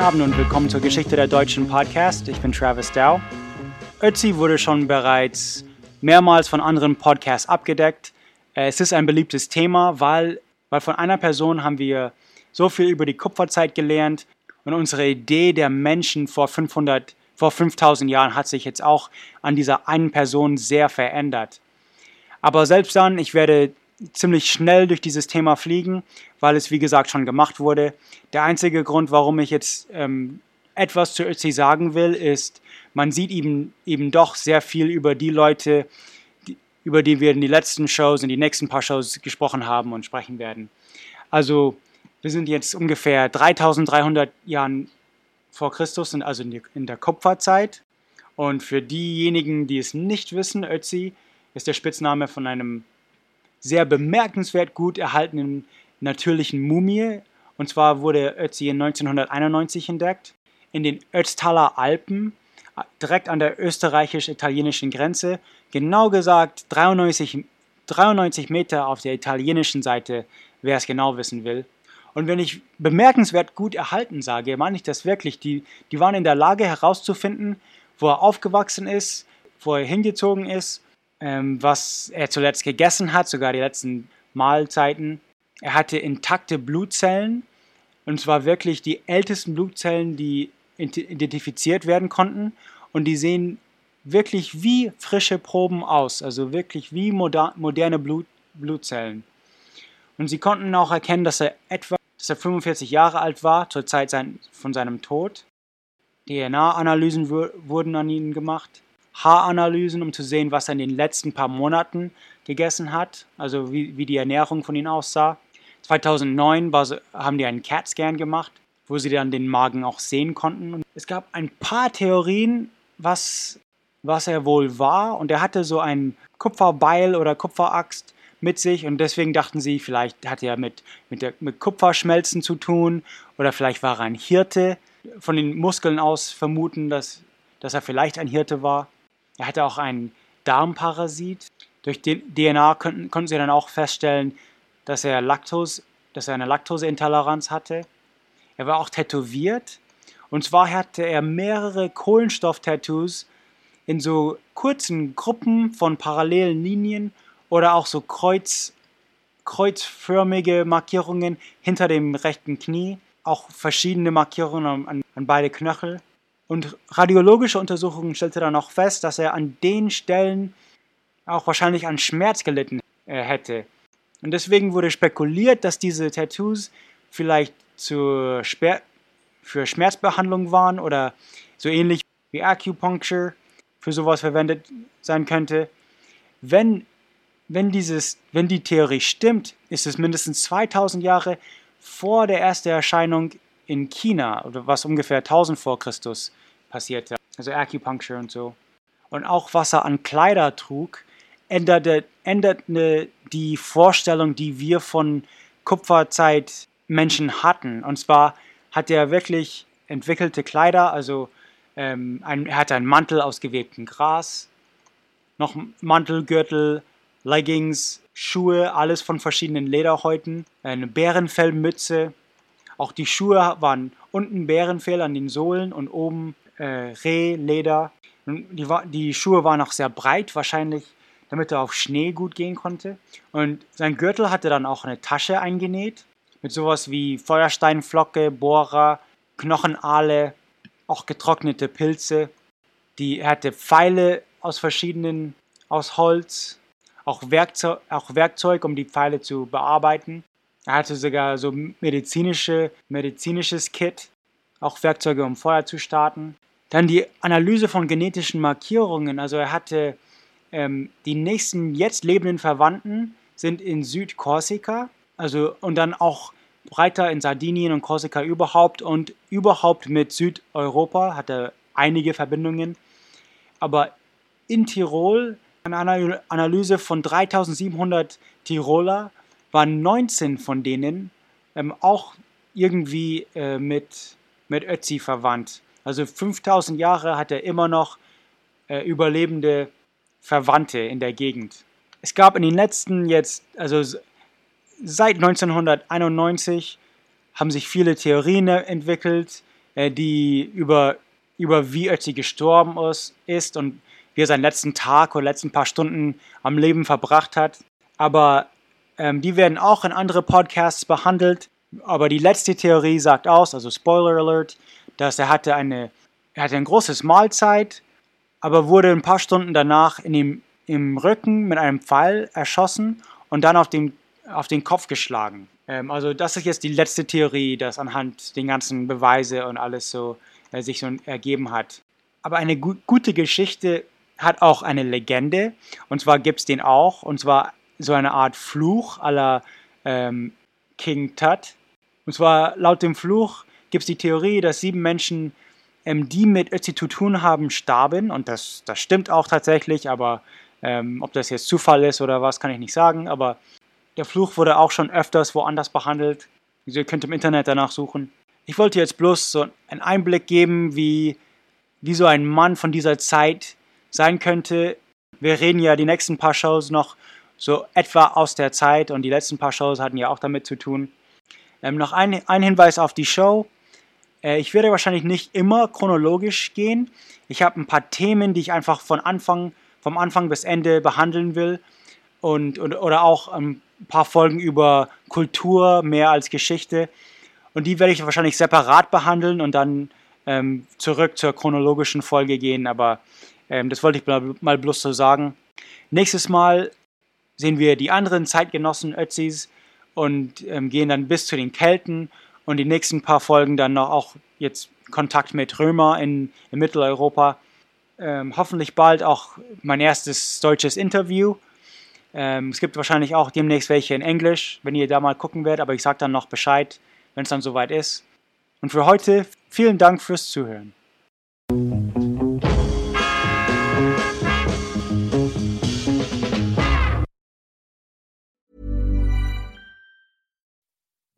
Guten Abend und willkommen zur Geschichte der deutschen Podcast. Ich bin Travis Dow. Ötzi wurde schon bereits mehrmals von anderen Podcasts abgedeckt. Äh, Es ist ein beliebtes Thema, weil, weil von einer Person haben wir so viel über die Kupferzeit gelernt und unsere Idee der Menschen vor 500, vor 5000 Jahren hat sich jetzt auch an dieser einen Person sehr verändert. Aber selbst dann, ich werde ziemlich schnell durch dieses Thema fliegen, weil es wie gesagt schon gemacht wurde. Der einzige Grund, warum ich jetzt ähm, etwas zu Ötzi sagen will, ist, man sieht eben, eben doch sehr viel über die Leute, die, über die wir in den letzten Shows, in die nächsten paar Shows gesprochen haben und sprechen werden. Also wir sind jetzt ungefähr 3300 Jahren vor Christus, sind also in der Kupferzeit. Und für diejenigen, die es nicht wissen, Ötzi ist der Spitzname von einem sehr bemerkenswert gut erhaltenen natürlichen Mumie. Und zwar wurde Ötzi in 1991 entdeckt in den Ötztaler Alpen, direkt an der österreichisch-italienischen Grenze. Genau gesagt 93, 93 Meter auf der italienischen Seite, wer es genau wissen will. Und wenn ich bemerkenswert gut erhalten sage, meine ich das wirklich. Die, die waren in der Lage herauszufinden, wo er aufgewachsen ist, wo er hingezogen ist ähm, was er zuletzt gegessen hat, sogar die letzten Mahlzeiten. Er hatte intakte Blutzellen, und zwar wirklich die ältesten Blutzellen, die identifiziert werden konnten. Und die sehen wirklich wie frische Proben aus, also wirklich wie moder moderne Blut Blutzellen. Und sie konnten auch erkennen, dass er etwa dass er 45 Jahre alt war zur Zeit sein, von seinem Tod. DNA-Analysen wurden an ihn gemacht. Haaranalysen, um zu sehen, was er in den letzten paar Monaten gegessen hat, also wie, wie die Ernährung von ihm aussah. 2009 war, haben die einen CAT-Scan gemacht, wo sie dann den Magen auch sehen konnten. Und es gab ein paar Theorien, was, was er wohl war. Und er hatte so ein Kupferbeil oder Kupferaxt mit sich und deswegen dachten sie, vielleicht hat er mit, mit, der, mit Kupferschmelzen zu tun oder vielleicht war er ein Hirte. Von den Muskeln aus vermuten, dass, dass er vielleicht ein Hirte war. Er hatte auch einen Darmparasit. Durch DNA konnten, konnten sie dann auch feststellen, dass er, Laktose, dass er eine Laktoseintoleranz hatte. Er war auch tätowiert. Und zwar hatte er mehrere Kohlenstoff-Tattoos in so kurzen Gruppen von parallelen Linien oder auch so Kreuz, kreuzförmige Markierungen hinter dem rechten Knie. Auch verschiedene Markierungen an, an beide Knöchel. Und radiologische Untersuchungen stellte dann auch fest, dass er an den Stellen auch wahrscheinlich an Schmerz gelitten äh, hätte. Und deswegen wurde spekuliert, dass diese Tattoos vielleicht zur Sper für Schmerzbehandlung waren oder so ähnlich wie Acupuncture für sowas verwendet sein könnte. Wenn, wenn, dieses, wenn die Theorie stimmt, ist es mindestens 2000 Jahre vor der ersten Erscheinung in China, oder was ungefähr 1000 vor Christus passierte. Also Acupuncture und so. Und auch was er an Kleider trug, änderte, änderte die Vorstellung, die wir von Kupferzeit Menschen hatten. Und zwar hat er wirklich entwickelte Kleider, also ähm, ein, er hatte einen Mantel aus gewebtem Gras, noch Mantel, Gürtel, Leggings, Schuhe, alles von verschiedenen Lederhäuten, eine Bärenfellmütze. Auch die Schuhe waren unten Bärenfell an den Sohlen und oben äh, Rehleder. Die, die Schuhe waren auch sehr breit, wahrscheinlich damit er auf Schnee gut gehen konnte. Und sein Gürtel hatte dann auch eine Tasche eingenäht mit sowas wie Feuersteinflocke, Bohrer, Knochenaale, auch getrocknete Pilze. Die, er hatte Pfeile aus verschiedenen, aus Holz, auch Werkzeug, auch Werkzeug, um die Pfeile zu bearbeiten. Er hatte sogar so medizinische, medizinisches Kit, auch Werkzeuge, um Feuer zu starten. Dann die Analyse von genetischen Markierungen. Also er hatte Ähm, die nächsten jetzt lebenden Verwandten sind in Südkorsika, also und dann auch breiter in Sardinien und Korsika überhaupt und überhaupt mit Südeuropa hat er einige Verbindungen. Aber in Tirol, eine Analyse von 3700 Tiroler, waren 19 von denen ähm, auch irgendwie äh, mit, mit Ötzi verwandt. Also 5000 Jahre hat er immer noch äh, überlebende Verwandte in der Gegend. Es gab in den letzten jetzt, also seit 1991 haben sich viele Theorien entwickelt, äh, die über, über wie Ötzi gestorben ist, ist und wie er seinen letzten Tag oder letzten paar Stunden am Leben verbracht hat. Aber ähm, die werden auch in andere Podcasts behandelt. Aber die letzte Theorie sagt aus, also Spoiler Alert, dass er hatte eine, er hatte ein großes Mahlzeit, aber wurde ein paar Stunden danach in dem, im Rücken mit einem Pfeil erschossen und dann auf den, auf den Kopf geschlagen. Ähm, also das ist jetzt die letzte Theorie, dass anhand den ganzen Beweise und alles so äh, sich so ergeben hat. Aber eine gu gute Geschichte hat auch eine Legende. Und zwar gibt es den auch. Und zwar so eine Art Fluch aller ähm, King Tut. Und zwar laut dem Fluch gibt es die Theorie, dass sieben Menschen, ähm, die mit Ötzi zu tun haben, starben. Und das, das stimmt auch tatsächlich, aber ähm, ob das jetzt Zufall ist oder was, kann ich nicht sagen. Aber der Fluch wurde auch schon öfters woanders behandelt. Ihr könnt im Internet danach suchen. Ich wollte jetzt bloß so einen Einblick geben, wie, wie so ein Mann von dieser Zeit sein könnte. Wir reden ja die nächsten paar Shows noch so etwa aus der Zeit und die letzten paar Shows hatten ja auch damit zu tun. Ähm, noch ein, ein Hinweis auf die Show. Äh, ich werde wahrscheinlich nicht immer chronologisch gehen. Ich habe ein paar Themen, die ich einfach von Anfang, vom Anfang bis Ende behandeln will. Und, und, oder auch ein paar Folgen über Kultur mehr als Geschichte. Und die werde ich wahrscheinlich separat behandeln und dann ähm, zurück zur chronologischen Folge gehen. Aber ähm, das wollte ich mal bloß so sagen. Nächstes Mal sehen wir die anderen Zeitgenossen Ötzis und ähm, gehen dann bis zu den Kelten und die nächsten paar Folgen dann noch auch jetzt Kontakt mit Römer in, in Mitteleuropa. Ähm, hoffentlich bald auch mein erstes deutsches Interview. Ähm, es gibt wahrscheinlich auch demnächst welche in Englisch, wenn ihr da mal gucken werdet, aber ich sage dann noch Bescheid, wenn es dann soweit ist. Und für heute vielen Dank fürs Zuhören.